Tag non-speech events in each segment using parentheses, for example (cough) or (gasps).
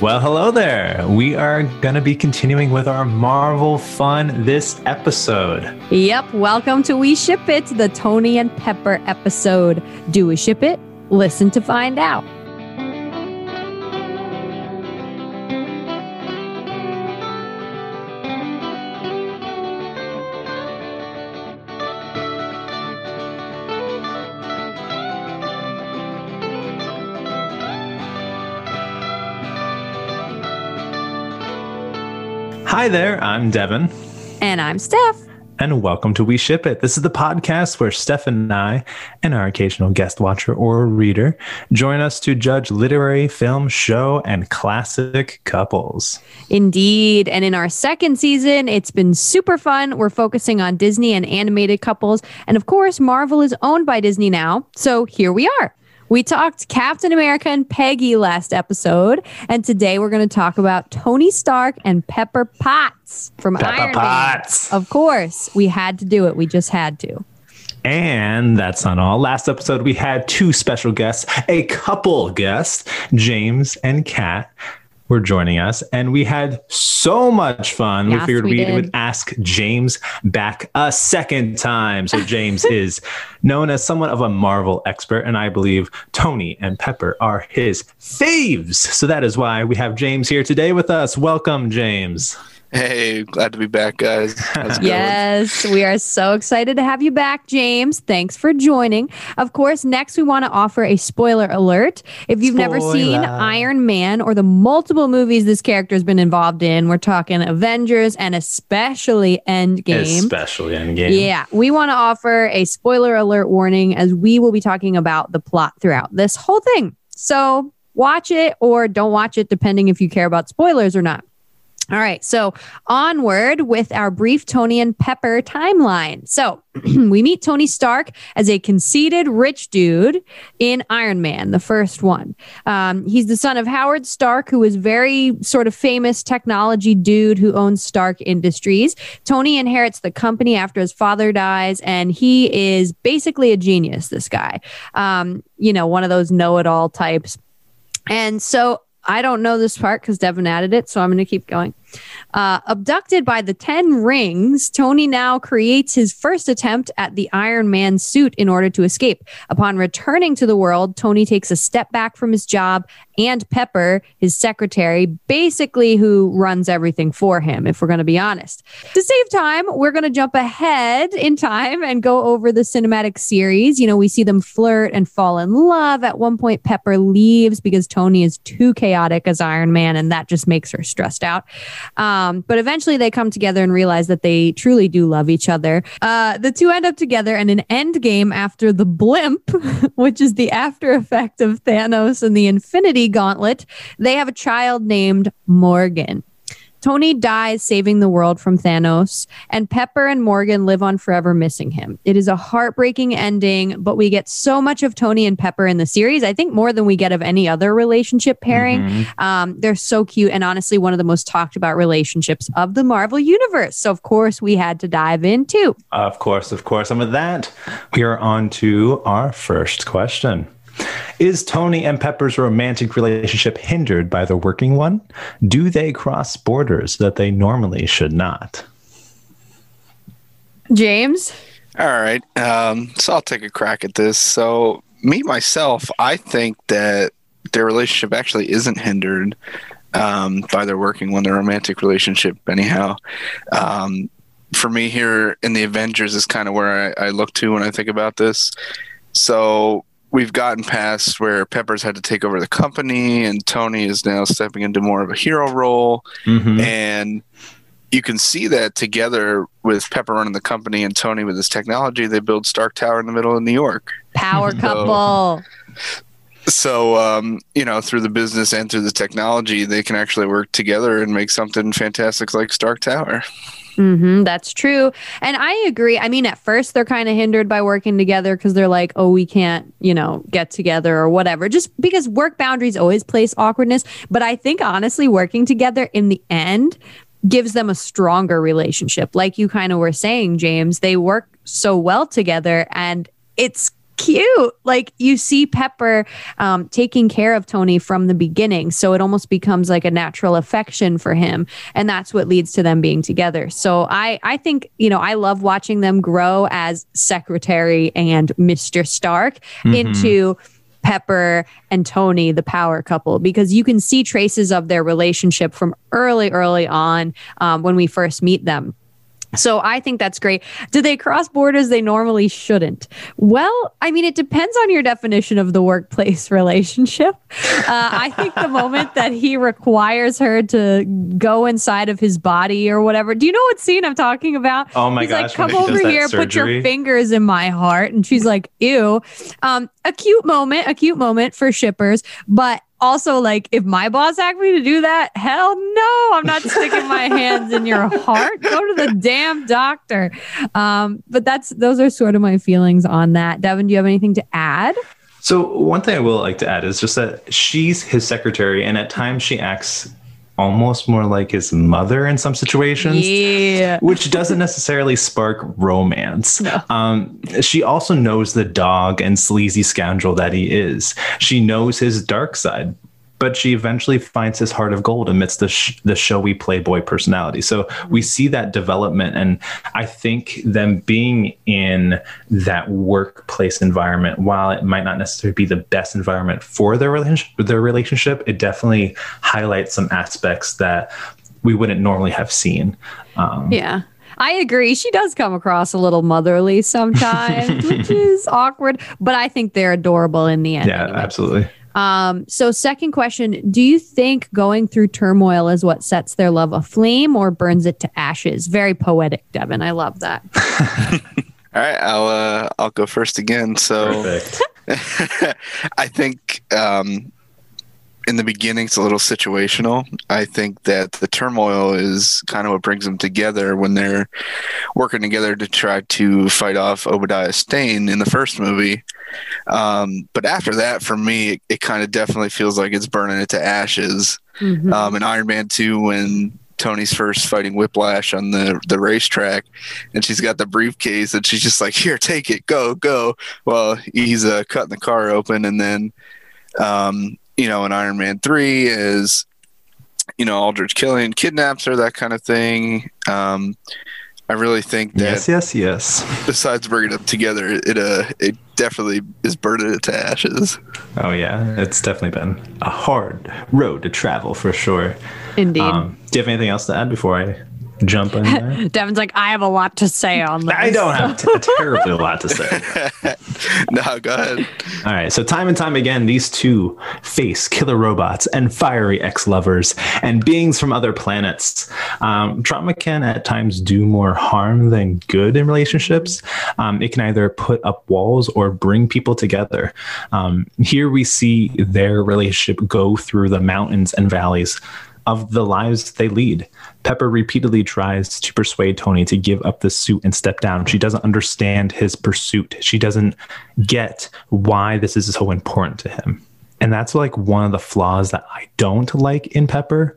Well, hello there. We are going to be continuing with our Marvel fun this episode. Yep. Welcome to We Ship It, the Tony and Pepper episode. Do we ship it? Listen to find out. Hi there, I'm Devin. And I'm Steph. And welcome to We Ship It. This is the podcast where Steph and I, and our occasional guest watcher or reader, join us to judge literary, film, show, and classic couples. Indeed. And in our second season, it's been super fun. We're focusing on Disney and animated couples. And of course, Marvel is owned by Disney now. So here we are. We talked Captain America and Peggy last episode, and today we're going to talk about Tony Stark and Pepper Potts from Pepper Iron Potts. Man. Of course, we had to do it. We just had to. And that's not all. Last episode, we had two special guests, a couple guests, James and Kat were joining us, and we had so much fun. Yes, we figured we we would ask James back a second time. So James (laughs) is known as somewhat of a Marvel expert, and I believe Tony and Pepper are his faves. So that is why we have James here today with us. Welcome, James. Hey, glad to be back, guys. How's going? Yes, we are so excited to have you back, James. Thanks for joining. Of course, next we want to offer a spoiler alert. If you've never seen Iron Man or the multiple movies this character has been involved in, we're talking Avengers and especially Endgame. Especially Endgame. Yeah, we want to offer a spoiler alert warning as we will be talking about the plot throughout this whole thing. So watch it or don't watch it, depending if you care about spoilers or not. All right, so onward with our brief Tony and Pepper timeline. So (clears throat) we meet Tony Stark as a conceited rich dude in Iron Man, the first one. Um, he's the son of Howard Stark, who is very sort of famous technology dude who owns Stark Industries. Tony inherits the company after his father dies, and he is basically a genius. This guy, um, you know, one of those know-it-all types. And so I don't know this part because Devin added it, so I'm going to keep going. Uh, abducted by the 10 rings, Tony now creates his first attempt at the Iron Man suit in order to escape. Upon returning to the world, Tony takes a step back from his job and Pepper, his secretary, basically who runs everything for him, if we're going to be honest. To save time, we're going to jump ahead in time and go over the cinematic series. You know, we see them flirt and fall in love. At one point, Pepper leaves because Tony is too chaotic as Iron Man, and that just makes her stressed out. Um, but eventually they come together and realize that they truly do love each other. Uh, the two end up together in an end game after the blip, (laughs) which is the after effect of Thanos and the Infinity Gauntlet. They have a child named Morgan. Tony dies saving the world from Thanos, and Pepper and Morgan live on forever missing him. It is a heartbreaking ending, but we get so much of Tony and Pepper in the series. I think more than we get of any other relationship pairing. Mhm. Um, they're so cute and honestly one of the most talked about relationships of the Marvel universe. So of course we had to dive in too. Of course, of course. And with that, we are on to our first question. Is Tony and Pepper's romantic relationship hindered by the working one? Do they cross borders that they normally should not? James, All right. Um, so I'll take a crack at this. So, me, myself, I think that their relationship actually isn't hindered um, by their working one, their romantic relationship, anyhow. Um, for me, here in the Avengers is kind of where I, I look to when I think about this. So, we've gotten past where Peppers had to take over the company, and Tony is now stepping into more of a hero role. Mhm. and you can see that together with Pepper running the company and Tony with his technology, they build Stark Tower in the middle of New York. power (laughs) couple. So, um, you know, through the business and through the technology, they can actually work together and make something fantastic like Stark Tower. Hmm that's true. And I agree. I mean, at first they're kind of hindered by working together because they're like, oh, we can't, you know, get together or whatever, just because work boundaries always place awkwardness. But I think honestly, working together in the end gives them a stronger relationship. Like you kind of were saying, James, they work so well together and it's cute. Like you see Pepper um, taking care of Tony from the beginning. So it almost becomes like a natural affection for him. And that's what leads to them being together. So I, I think, you know, I love watching them grow as secretary and Mr. Stark mm-hmm. into Pepper and Tony, the power couple, because you can see traces of their relationship from early, early on um, when we first meet them. So I think that's great. Do they cross borders? They normally shouldn't. Well, I mean, it depends on your definition of the workplace (laughs) relationship. Uh, I think the moment (laughs) that he requires her to go inside of his body or whatever. Do you know what scene I'm talking about? Oh my He's gosh! Like, come over here, surgery. put your fingers in my heart, and she's like, "Ew." Um, a cute moment, a cute moment for shippers, but also like if my boss asked me to do that hell no i'm not sticking my (laughs) hands in your heart. Go to the damn doctor. Um, but that's those are sort of my feelings on that. Devin do you have anything to add? So one thing i will like to add is just that she's his secretary and at times she acts almost more like his mother in some situations, yeah. which doesn't necessarily spark romance. No. Um, she also knows the dog and sleazy scoundrel that he is. She knows his dark side, but she eventually finds his heart of gold amidst the sh- the showy playboy personality. So we see that development, and I think them being in that workplace environment, while it might not necessarily be the best environment for their relationship, their relationship, it definitely highlights some aspects that we wouldn't normally have seen. Um, yeah. I agree. She does come across a little motherly sometimes, which (laughs) is awkward, but I think they're adorable in the end. Yeah, anyway. absolutely. Um, so, second question Do you think going through turmoil is what sets their love aflame or burns it to ashes? Very poetic, Devin. I love that. (laughs) All right, I'll uh, I'll go first again. So, (laughs) I think um, in the beginning it's a little situational. I think that the turmoil is kind of what brings them together when they're working together to try to fight off Obadiah Stane in the first movie. Um, but after that, for me, it, it kind of definitely feels like it's burning it to ashes. Mm-hmm. Um, in Iron Man 2, when Tony's first fighting Whiplash on the the racetrack, and she's got the briefcase, and she's just like, "Here, take it, go, go." Well, he's uh, cutting the car open, and then, um, you know, in Iron Man three is, you know, Aldrich Killian kidnaps her, that kind of thing. Um, I really think that yes, yes, yes. Besides bringing them together, it uh, it definitely is burning it to ashes. Oh yeah, it's definitely been a hard road to travel for sure. Indeed. Um, do you have anything else to add before I jump in there? (laughs) Devin's like, I have a lot to say on this. I don't have (laughs) t- terribly a lot to say. (laughs) no, go ahead. All right. So, time and time again, these two face killer robots and fiery ex lovers and beings from other planets. Um, trauma can at times do more harm than good in relationships. Um, it can either put up walls or bring people together. Um, here we see their relationship go through the mountains and valleys of the lives they lead. Pepper repeatedly tries to persuade Tony to give up the suit and step down. She doesn't understand his pursuit. She doesn't get why this is so important to him. And that's like one of the flaws that I don't like in Pepper.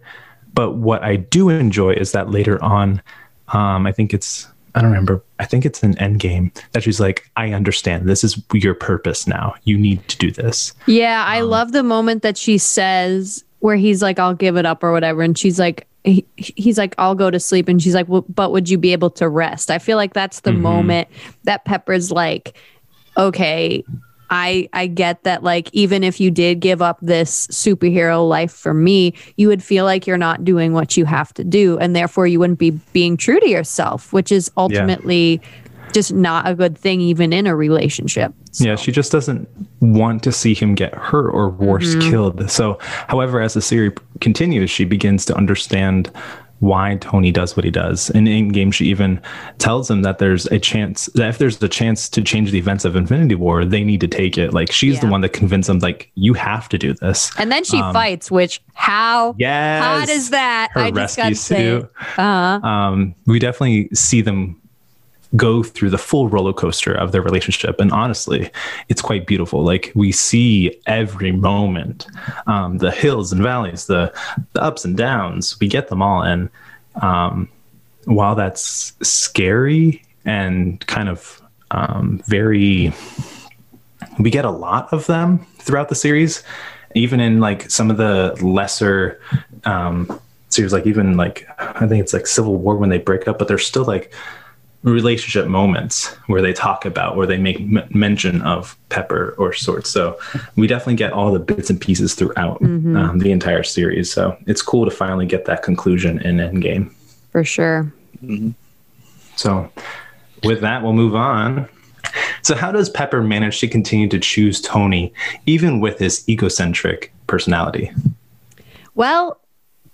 But what I do enjoy is that later on, um, I think it's I don't remember. I think it's an end game that she's like, I understand. This is your purpose now. You need to do this. Yeah, I um, love the moment that she says, where he's like, I'll give it up or whatever. And she's like, he, he's like, I'll go to sleep. And she's like, well, but would you be able to rest? I feel like that's the mm-hmm. moment that Pepper's like, okay, I I get that like even if you did give up this superhero life for me, you would feel like you're not doing what you have to do and therefore you wouldn't be being true to yourself, which is ultimately yeah just not a good thing even in a relationship. So. Yeah, she just doesn't want to see him get hurt or worse mm-hmm. killed. So, however, as the series continues, she begins to understand why Tony does what he does. And in game, she even tells him that there's a chance that if there's a chance to change the events of Infinity War, they need to take it. Like she's yeah. the one that convinced him, like you have to do this. And then she um, fights, which how yes, hot is that? Her I rescue suit. Uh-huh. Um, we definitely see them go through the full roller coaster of their relationship. And honestly, it's quite beautiful. Like we see every moment, um, the hills and valleys, the, the ups and downs, we get them all. And um, while that's scary and kind of um, very we get a lot of them throughout the series, even in like some of the lesser um, series, like even like I think it's like Civil War when they break up, but they're still like relationship moments where they talk about where they make m- mention of pepper or sorts. So we definitely get all the bits and pieces throughout mm-hmm. um, the entire series. So it's cool to finally get that conclusion in endgame. For sure. Mm-hmm. so with that we'll move on. So how does pepper manage to continue to choose tony even with his egocentric personality? Well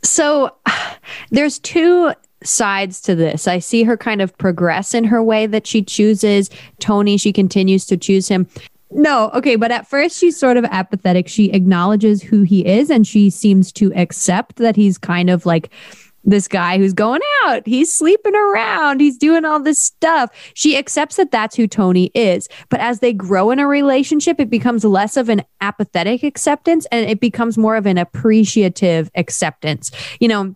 so (sighs) there's two sides to this. I see her kind of progress in her way that she chooses Tony. She continues to choose him. No, okay, but at first she's sort of apathetic. She acknowledges who he is and she seems to accept that he's kind of like this guy who's going out, he's sleeping around, he's doing all this stuff. She accepts that that's who Tony is. But as they grow in a relationship, it becomes less of an apathetic acceptance and it becomes more of an appreciative acceptance. You know,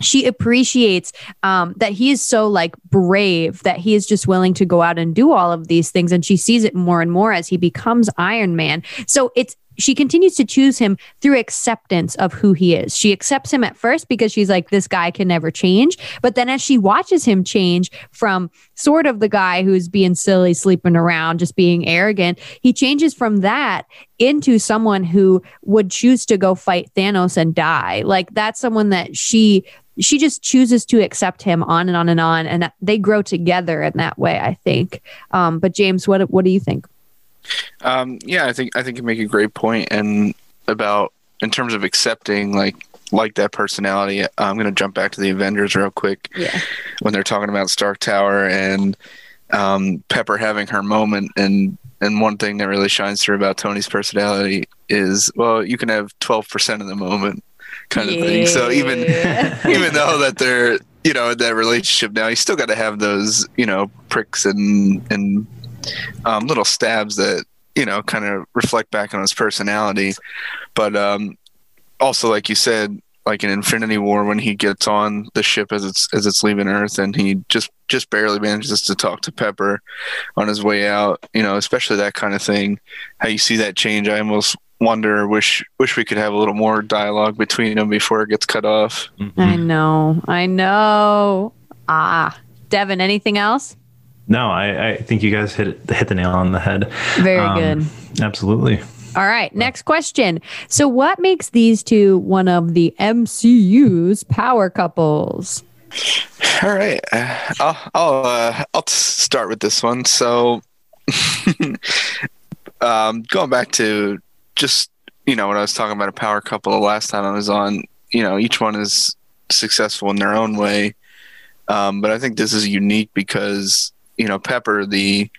she appreciates um, that he is so like brave that he is just willing to go out and do all of these things and she sees it more and more as he becomes iron man so it's she continues to choose him through acceptance of who he is. She accepts him at first because she's like, this guy can never change. But then as she watches him change from sort of the guy who's being silly, sleeping around, just being arrogant, he changes from that into someone who would choose to go fight Thanos and die. Like that's someone that she she just chooses to accept him on and on and on and they grow together in that way i think. Um, but james what what do you think? Um, yeah i think i think you make a great point and about in terms of accepting like like that personality i'm going to jump back to the avengers real quick. Yeah. when they're talking about stark tower and um, pepper having her moment and and one thing that really shines through about tony's personality is well you can have 12% of the moment kind of yeah. thing. So even (laughs) even though that they're you know in that relationship now, you still got to have those you know pricks and and um, little stabs that you know kind of reflect back on his personality. But um, also, like you said, like in Infinity War when he gets on the ship as it's as it's leaving Earth and he just just barely manages to talk to Pepper on his way out, you know, especially that kind of thing. How you see that change, I almost wonder wish wish we could have a little more dialogue between them before it gets cut off. Mm-hmm. i know. I know. Ah. Devin anything else? No i, I think you guys hit hit the nail on the head. Very um, good. absolutely. All right next question. So what makes these two one of the mcu's power couples? All right. Uh, i'll i'll, uh, I'll start with this one. So (laughs) um, going back to just you know when I was talking about a power couple the last time I was on, you know, each one is successful in their own way. Um, but I think this is unique because you know Pepper the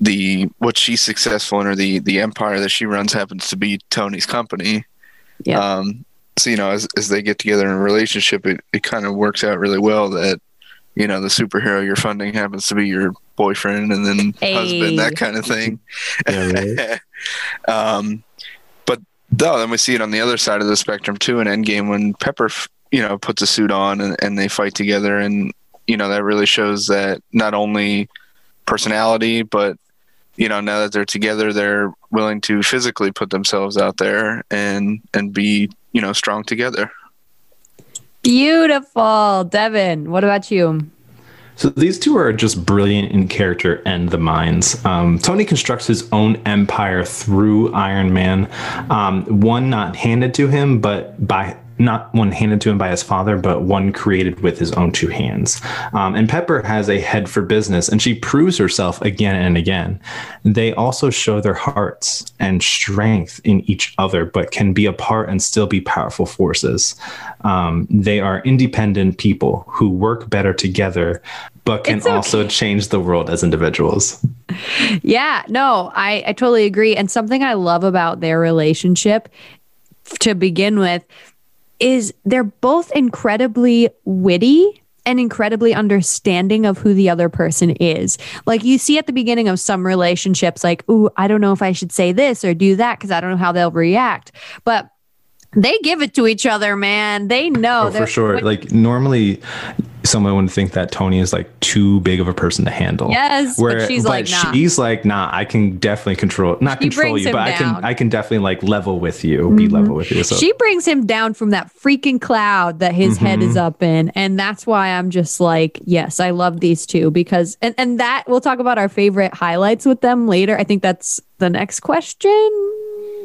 the what she's successful in or the the empire that she runs happens to be Tony's company. Yeah. Um, so you know as as they get together in a relationship, it it kind of works out really well that you know the superhero you're funding happens to be your boyfriend and then hey. husband that kind of thing. Yeah, (laughs) um, but though then we see it on the other side of the spectrum too in endgame when pepper you know puts a suit on and, and they fight together. And you know that really shows that not only personality but you know now that they're together they're willing to physically put themselves out there and and be you know strong together Beautiful. Devin, what about you? So these two are just brilliant in character and the minds. Um, Tony constructs his own empire through Iron Man, um, one not handed to him, but by not one handed to him by his father, but one created with his own two hands. Um, and Pepper has a head for business, and she proves herself again and again. They also show their hearts and strength in each other, but can be apart and still be powerful forces. Um, they are independent people who work better together, but can okay. also change the world as individuals. Yeah, no, I, I totally agree. And something I love about their relationship to begin with is they're both incredibly witty and incredibly understanding of who the other person is. Like you see at the beginning of some relationships, like, ooh, I don't know if I should say this or do that because I don't know how they'll react. But they give it to each other, man. They know. Oh, for sure. Like normally, someone would think that Tony is like too big of a person to handle. Yes, Where, but she's like, nah. she's like, nah, I can definitely control, not She control you, but I can, I can definitely like level with you, be Mhm. level with you. So She brings him down from that freaking cloud that his head is Mhm. up in. And that's why I'm just like, yes, I love these two because, and, and that we'll talk about our favorite highlights with them later. I think that's the next question.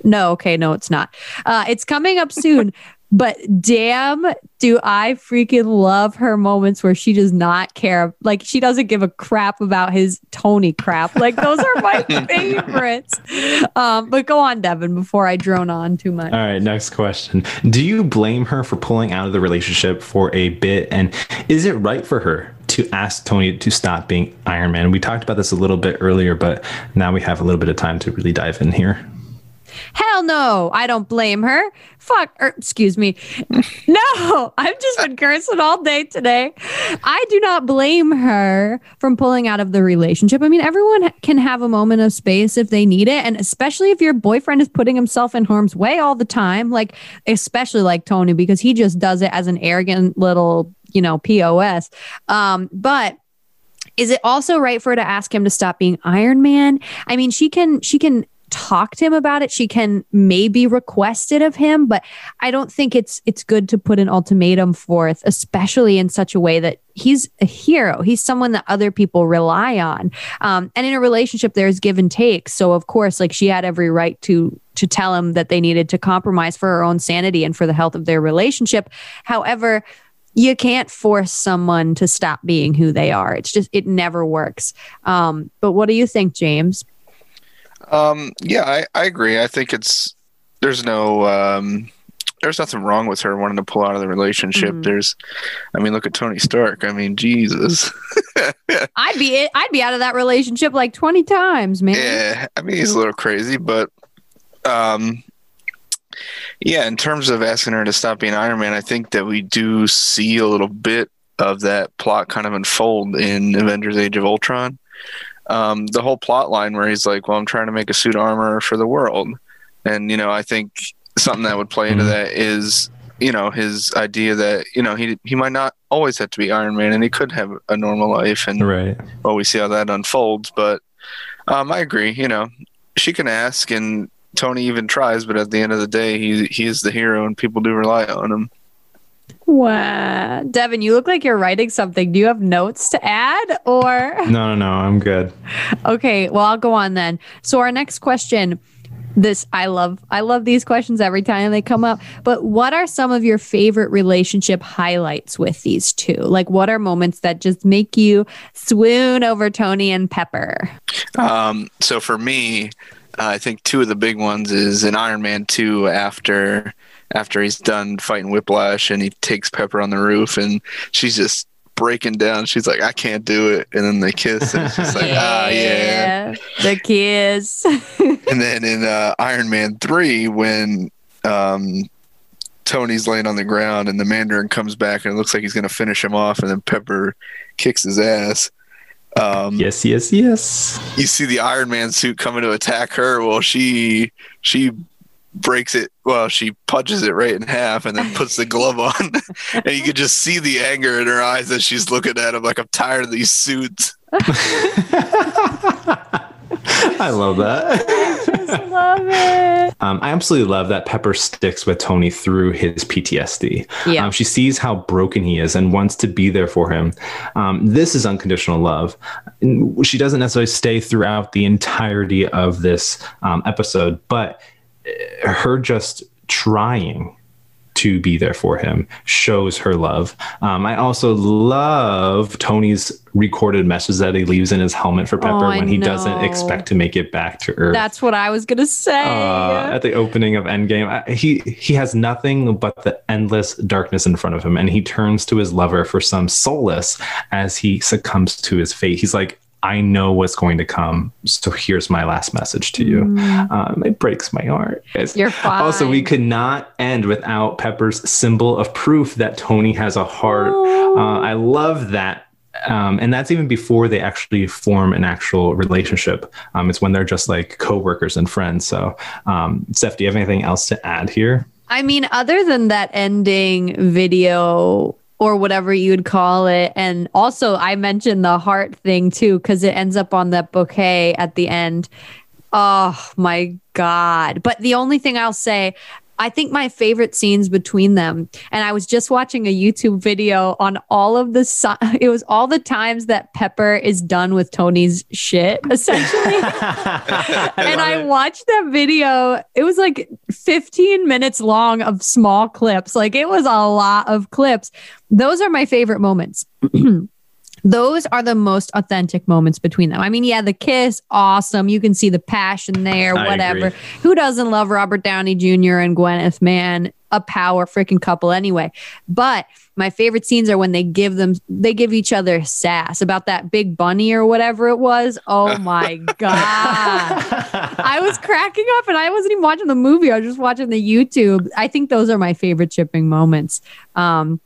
No, okay, no, it's not. Uh, it's coming up soon. (laughs) But damn, do I freaking love her moments where she does not care. Like, she doesn't give a crap about his Tony crap. Like, those are my (laughs) favorites. Um, but go on, Devin, before I drone on too much. All right, next question. Do you blame her for pulling out of the relationship for a bit? And is it right for her to ask Tony to stop being Iron Man? We talked about this a little bit earlier, but now we have a little bit of time to really dive in here. Hell no, I don't blame her. Fuck, or excuse me. (laughs) No, I've just been cursing all day today. I do not blame her from pulling out of the relationship. I mean, everyone can have a moment of space if they need it. And especially if your boyfriend is putting himself in harm's way all the time, like, especially like Tony, because he just does it as an arrogant little, you know, POS. Um, but is it also right for her to ask him to stop being Iron Man? I mean, she can she can talk to him about it. She can maybe request it of him, but I don't think it's it's good to put an ultimatum forth, especially in such a way that he's a hero. He's someone that other people rely on. Um, and in a relationship, there's give and take. So of course, like she had every right to to tell him that they needed to compromise for her own sanity and for the health of their relationship. However, you can't force someone to stop being who they are. It's just it never works. Um, but what do you think, James? Um, yeah, I, I agree. I think it's there's no um, there's nothing wrong with her wanting to pull out of the relationship. Mhm. There's, I mean, look at Tony Stark. I mean, Jesus. (laughs) I'd be I'd be out of that relationship like twenty times, man. yeah, I mean, he's a little crazy, but um, yeah, in terms of asking her to stop being Iron Man, I think that we do see a little bit of that plot kind of unfold in Avengers: Age of Ultron. Um, the whole plot line where he's like, "Well, I'm trying to make a suit armor for the world," and you know, I think something that would play into Mhm. that is you know his idea that you know he he might not always have to be Iron Man and he could have a normal life and Right. well, we see how that unfolds. But um, I agree. You know, she can ask, and Tony even tries. But at the end of the day, he he is the hero, and people do rely on him. Wow. Devin, you look like you're writing something. Do you have notes to add or No, no, no. I'm good. Okay, well I'll go on then. So our next question this I love I love these questions every time they come up. But what are some of your favorite relationship highlights with these two? Like what are moments that just make you swoon over Tony and Pepper? Um, so for me, uh, I think two of the big ones is in Iron Man two after after he's done fighting Whiplash and he takes Pepper on the roof and she's just breaking down. She's like, I can't do it, and then they kiss and it's just like, (laughs) ah, yeah. The kiss. (laughs) And then in uh, Iron Man three, when um, Tony's laying on the ground and the Mandarin comes back and it looks like he's going to finish him off, and then Pepper kicks his ass. Um, Yes, yes, yes. You see the Iron Man suit coming to attack her. Well, she she breaks it. Well, she punches it right in half and then puts the (laughs) glove on, and you could just see the anger in her eyes as she's looking at him like I'm tired of these suits. (laughs) I love that. Just love it. Um, I absolutely love that Pepper sticks with Tony through his PTSD. Yeah. Um, she sees how broken he is and wants to be there for him. Um, this is unconditional love. She doesn't necessarily stay throughout the entirety of this um, episode, but her just trying to be there for him shows her love. Um, I also love Tony's recorded message that he leaves in his helmet for Pepper Oh, when he doesn't expect to make it back to Earth That's what I was gonna say. uh, at the opening of Endgame. I- He he has nothing but the endless darkness in front of him, and he turns to his lover for some solace as he succumbs to his fate. He's like, "I know what's going to come, so here's my last message to you." Mm, Um, it breaks my heart. It's- You're fine. also, we could not end without Pepper's symbol of proof that Tony has a heart. Uh, I love that. Um, and that's even before they actually form an actual relationship. Um, it's when they're just like coworkers and friends. So, um, Steph, do you have anything else to add here? I mean, other than that ending video, or whatever you'd call it. And also, I mentioned the heart thing too, because it ends up on that bouquet at the end. Oh my God. But the only thing I'll say, I think my favorite scenes between them, and I was just watching a YouTube video on all of the, (laughs) it was all the times that Pepper is done with Tony's shit, (laughs) essentially. (laughs) and I watched that video. It was like 15 minutes long of small clips. Like it was a lot of clips. Those are my favorite moments. (clears throat) Those are the most authentic moments between them. I mean, yeah, the kiss, awesome. You can see the passion there, whatever. Who doesn't love Robert Downey Jr. and Gwyneth, man? A power freaking couple anyway. But my favorite scenes are when they give them they give each other sass about that big bunny or whatever it was. Oh my (laughs) god. I was cracking up and I wasn't even watching the movie. I was just watching the YouTube. I think those are my favorite shipping moments. Um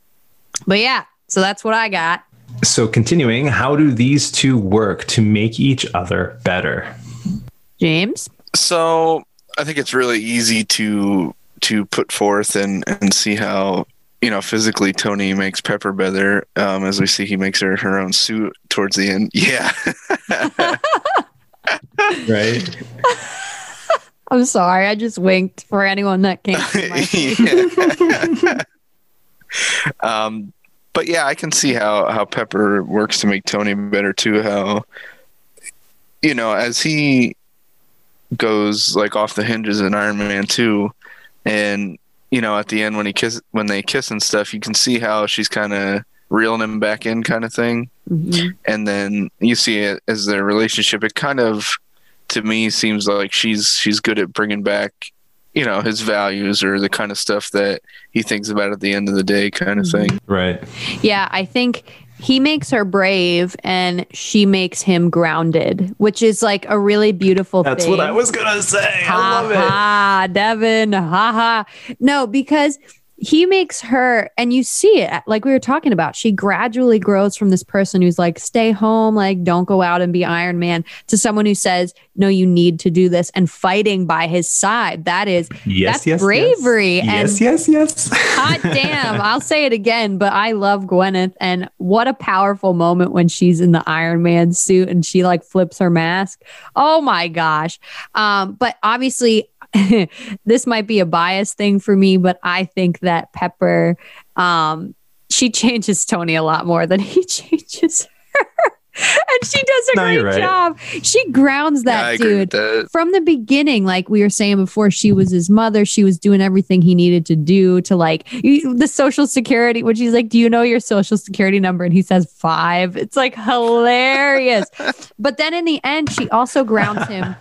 but yeah, so that's what I got. So continuing, how do these two work to make each other better? James? So I think it's really easy to to put forth and and see how you know physically Tony makes Pepper better. Um, as we see, he makes her her own suit towards the end. (laughs) Yeah, Right? (laughs) I'm sorry. I just winked for anyone that can't see my. (laughs) Yeah. um, but yeah, I can see how how Pepper works to make Tony better too. How you know as he goes like off the hinges in Iron Man two, and you know at the end when he kiss when they kiss and stuff, you can see how she's kind of reeling him back in, kind of thing. Mhm. And then you see it as their relationship. It kind of to me seems like she's she's good at bringing back you know his values or the kind of stuff that he thinks about at the end of the day kind of thing mm-hmm. Right. Yeah, I think he makes her brave and she makes him grounded, which is like a really beautiful That's thing. what I was gonna say. I ha love it. ha, Devin, ha ha. No, because he makes her, and you see it, like we were talking about. She gradually grows from this person who's like, stay home, like, don't go out and be Iron Man, to someone who says, no, you need to do this, and fighting by his side. That is Yes, That's yes, bravery Yes, and- yes, yes. yes. hot (laughs) damn. I'll say it again, but I love Gwyneth. And what a powerful moment when she's in the Iron Man suit and she like flips her mask. Oh my gosh. Um, but obviously, (laughs) this might be a bias thing for me, but I think that Pepper, um, she changes Tony a lot more than (laughs) he changes her. and she does a No, great right. job. She grounds that yeah, I agree with dude that. from the beginning, like we were saying before, she was his mother. She was doing everything he needed to do to like the social security. When she's like, "Do you know your social security number?" and he says five. It's like hilarious. (laughs) but then in the end, she also grounds him.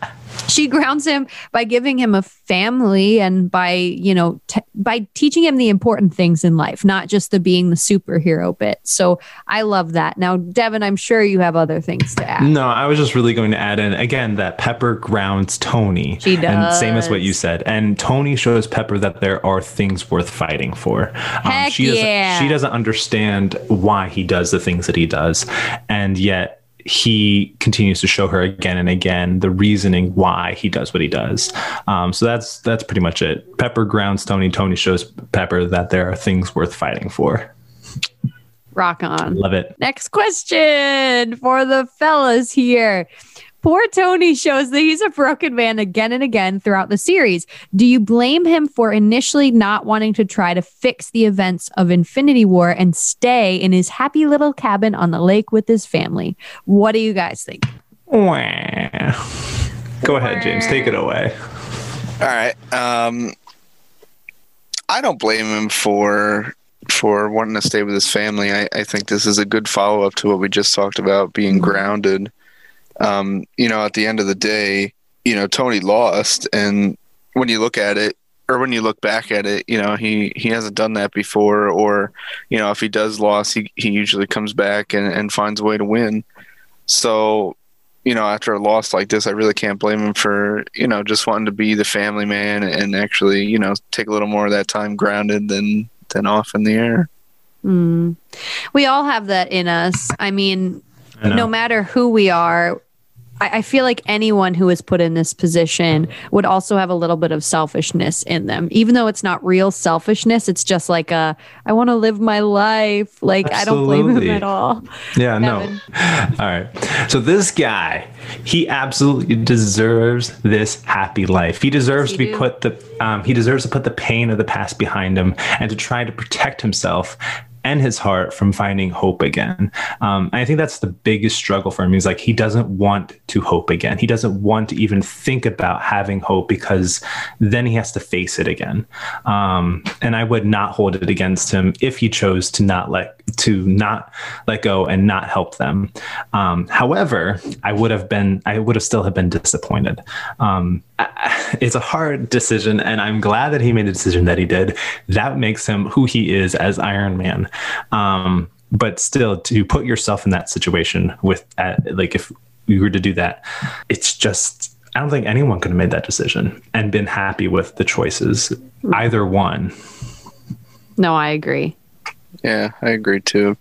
(laughs) She grounds him by giving him a family and by you know t- by teaching him the important things in life, not just the being the superhero bit. So I love that. Now, Devin, I'm sure you have other things to add. No, I was just really going to add in again that Pepper grounds Tony. She And same as what you said. And Tony shows Pepper that there are things worth fighting for. Um, Heck she doesn't yeah. she doesn't understand why he does the things that he does. And yet he continues to show her again and again the reasoning why he does what he does. Um, so that's that's pretty much it. Pepper grounds Tony. Tony shows Pepper that there are things worth fighting for. Rock on. Love it. Next question for the fellas here. Poor Tony shows that he's a broken man again and again throughout the series. Do you blame him for initially not wanting to try to fix the events of Infinity War and stay in his happy little cabin on the lake with his family? What do you guys think? Go ahead, James. Take it away. all right um i don't blame him for for wanting to stay with his family i, I think this is a good follow-up to what we just talked about being grounded um you know at the end of the day you know tony lost and when you look at it or when you look back at it you know he he hasn't done that before or you know if he does lose, he, he usually comes back and, and finds a way to win so you know after a loss like this i really can't blame him for you know just wanting to be the family man and actually you know take a little more of that time grounded than than off in the air Hmm. We all have that in us. I mean, I no matter who we are, I, I feel like anyone who is put in this position would also have a little bit of selfishness in them, even though it's not real selfishness. It's just like a, I want to live my life. Like I don't blame him at all. Yeah, no. (laughs) All right. So this guy, he absolutely deserves this happy life. He deserves to be do. put the um, he deserves to put the pain of the past behind him and to try to protect himself and his heart from finding hope again. Um, I think that's the biggest struggle for him. He's like he doesn't want to hope again. He doesn't want to even think about having hope because then he has to face it again. Um, and I would not hold it against him if he chose to not let to not let go and not help them. Um, however, I would have been I would have still have been disappointed. Um, (laughs) it's a hard decision, and I'm glad that he made the decision that he did. That makes him who he is as Iron Man. Um, but still, to put yourself in that situation with uh, like if we were to do that, it's just. I don't think anyone could have made that decision and been happy with the choices, either one. No, I agree. Yeah, I agree too.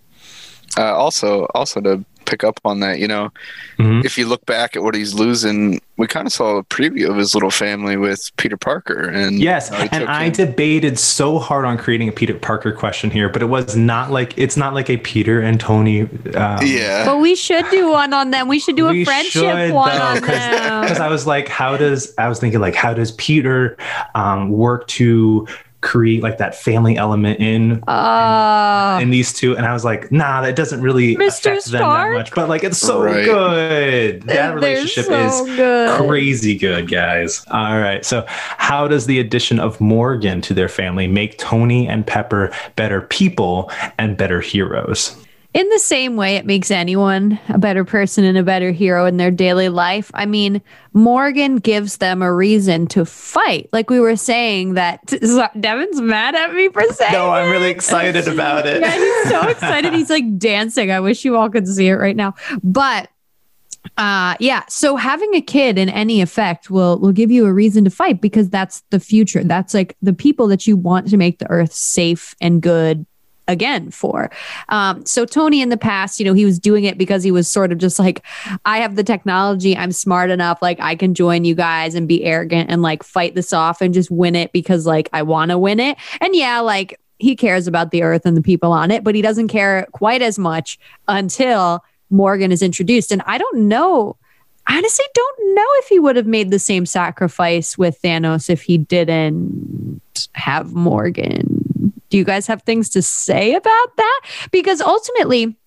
Uh, also, also to pick up on that, you know, Mhm. if you look back at what he's losing, we kind of saw a preview of his little family with Peter Parker, and Yes, and I him. debated so hard on creating a Peter Parker question here, but it was not like it's not like a Peter and Tony. Um, yeah, But we should do one on them. We should do a friendship should, one though, on because. I was like, how does I was thinking like how does Peter um, work to create like that family element in Uh, in these two? And I was like, nah, that doesn't really Mr. affect them that much. But like, it's so Right. good. That relationship so is good. crazy good, guys. All right. So, how does the addition of Morgan to their family make Tony and Pepper better people and better heroes? In the same way it makes anyone a better person and a better hero in their daily life i mean morgan gives them a reason to fight. Like we were saying that (laughs) devin's mad at me for saying No, I'm really excited about it. yeah he's so (laughs) excited. He's like dancing. I wish you all could see it right now. But uh yeah so having a kid in any effect will will give you a reason to fight because that's the future. That's like the people that you want to make the earth safe and good again for. Um, so Tony in the past, you know, he was doing it because he was sort of just like, I have the technology, I'm smart enough, like I can join you guys and be arrogant and like fight this off and just win it because like I want to win it. And yeah, like he cares about the earth and the people on it, but he doesn't care quite as much until Morgan is introduced. And I don't know. Honestly, don't know if he would have made the same sacrifice with Thanos if he didn't have Morgan. Do you guys have things to say about that? Because ultimately,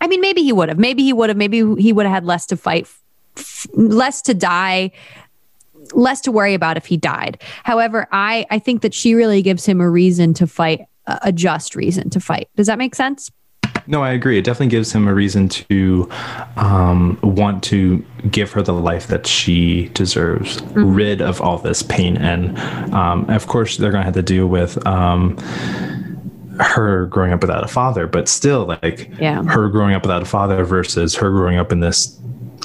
I mean, maybe he would have. Maybe he would have. Maybe he would have had less to fight, less to die, less to worry about if he died. However, I I think that she really gives him a reason to fight, a just reason to fight. Does that make sense? No, I agree. It definitely gives him a reason to um, want to give her the life that she deserves, rid of all this pain. And um, of course, they're going to have to deal with um, her growing up without a father, but still, like Yeah. her growing up without a father versus her growing up in this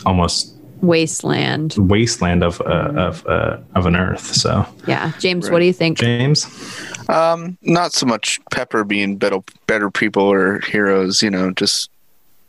almost Wasteland. wasteland of uh, of uh, of an earth. So, Yeah, James, Right. what do you think? James, Um, not so much Pepper being better better people or heroes, you know, just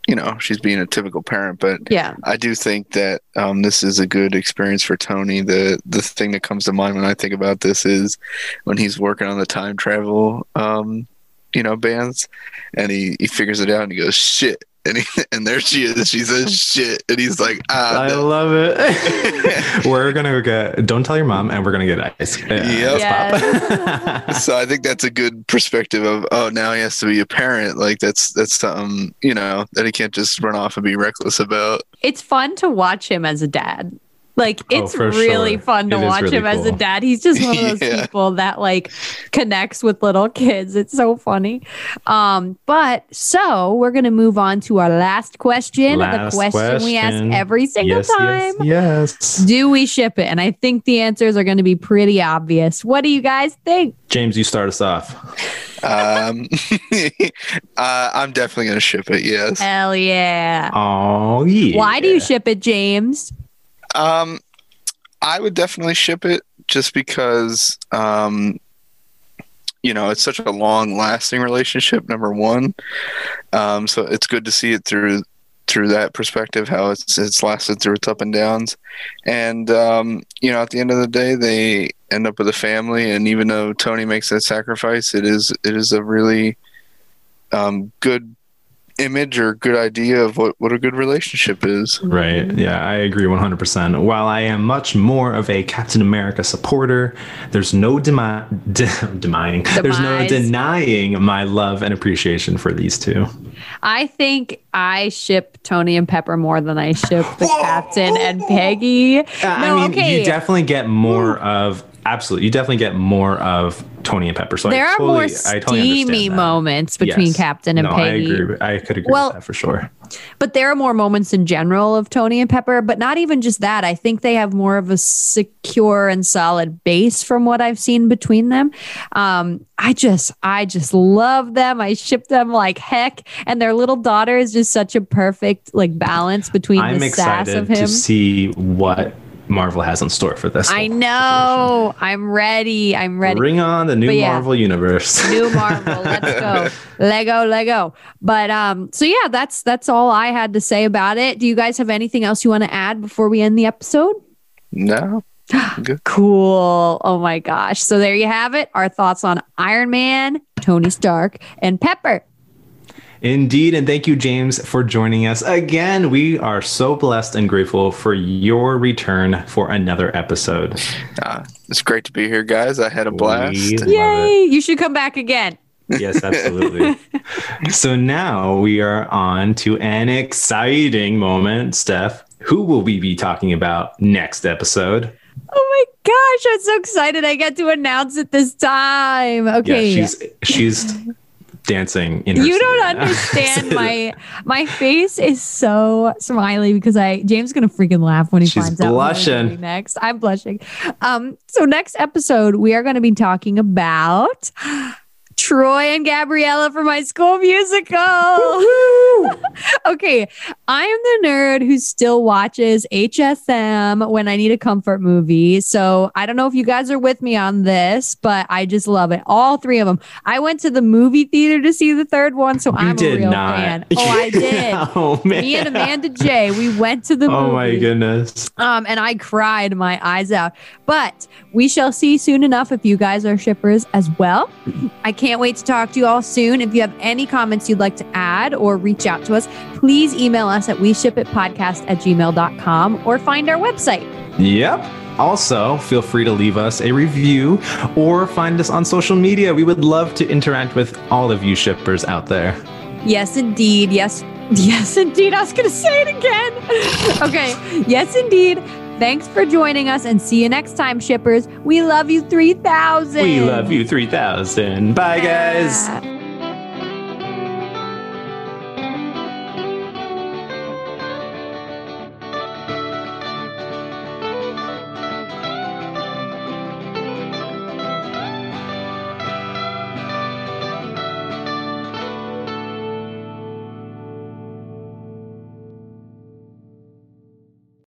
you know, she's being a typical parent, but Yeah, I do think that um, this is a good experience for Tony. The the thing that comes to mind when I think about this is when he's working on the time travel, um, you know, bands, and he, he figures it out and he goes shit, and he, and there she is. She says shit, and he's like, ah, I no. love it. (laughs) we're gonna get. Don't tell your mom, and we're gonna get ice. Uh, Yep. ice pop. (laughs) so I think that's a good perspective of oh now he has to be a parent like that's that's something you know that he can't just run off and be reckless about. it's fun to watch him as a dad. Like Oh, it's for really sure. fun to It is watch really him as a dad. He's just (laughs) one of those Yeah. people that like connects with little kids. It's so funny. Um, but so we're gonna move on to our last question. Last the question, we ask every single yes, time. yes, yes. Do we ship it? And I think the answers are going to be pretty obvious. What do you guys think? James, you start us off. Um, (laughs) uh, I'm definitely gonna ship it. Yes. Hell yeah. Oh yeah. Why do you ship it, James? Um, I would definitely ship it just because, um, you know, it's such a long lasting relationship, number one. Um, so it's good to see it through through that perspective, how it's it's lasted through its up and downs, and um, you know, at the end of the day, they end up with a family, and even though Tony makes that sacrifice, it is it is a really um, good image or good idea of what, what a good relationship is. Right. Yeah, I agree 100%. While I am much more of a Captain America supporter, there's no demi- de- (laughs) denying, there's no denying my love and appreciation for these two. I think I ship Tony and Pepper more than I ship the captain and Peggy. Uh, I mean, okay. you definitely get more of absolutely. You definitely get more of Tony and Pepper. So there I are totally, more I totally steamy that. moments between Yes. Captain and no, Peggy. I agree. I could agree Well- with that for sure. But there are more moments in general of Tony and Pepper, but not even just that. I think they have more of a secure and solid base from what I've seen between them. Um, I just, I just love them. I ship them like heck, and their little daughter is just such a perfect like balance between I'm the sass of excited him. to see what Marvel has in store for this. I whole know. I'm ready. I'm ready. Bring on the new yeah. Marvel universe. (laughs) New Marvel. Let's go. (laughs) Lego, Lego. But um, so yeah, that's that's all I had to say about it. Do you guys have anything else you want to add before we end the episode? No. (gasps) Cool. Oh my gosh. So there you have it. Our thoughts on Iron Man, Tony Stark, and Pepper. Indeed, and thank you, James, for joining us again. We are so blessed and grateful for your return for another episode. Uh, it's great to be here, guys. I had a blast. We- Yay. You should come back again. Yes, absolutely. (laughs) so now we are on to an exciting moment. Steph, who will we be talking about next episode? Oh my gosh, I'm so excited I get to announce it this time. Okay. Yeah, she's she's dancing in you don't right understand (laughs) my my face is so smiley because I James is gonna freaking laugh when he She's finds out blushing. doing next. I'm blushing. Um, so next episode we are going to be talking about Troy and Gabriella from High School Musical. (laughs) okay, I'm the nerd who still watches HSM when I need a comfort movie. So I don't know if you guys are with me on this, but I just love it. All three of them. I went to the movie theater to see the third one, so You I'm did a real not. fan. (laughs) Oh, I did. (laughs) oh man. Me and Amanda J, we went to the movie. Oh my goodness. Um, and I cried my eyes out. But we shall see soon enough if you guys are shippers as well. I can't wait to talk to you all soon. If you have any comments you'd like to add or reach out to us, please email us at we ship it podcast at gmail.com or find our website. Yep. Also, feel free to leave us a review or find us on social media. We would love to interact with all of you shippers out there. Yes, indeed. Yes, (laughs) yes, indeed. I was going to say it again. (laughs) okay. Yes, indeed. Thanks for joining us and see you next time, shippers. We love you 3000. We love you 3000. Bye, guys. Ah.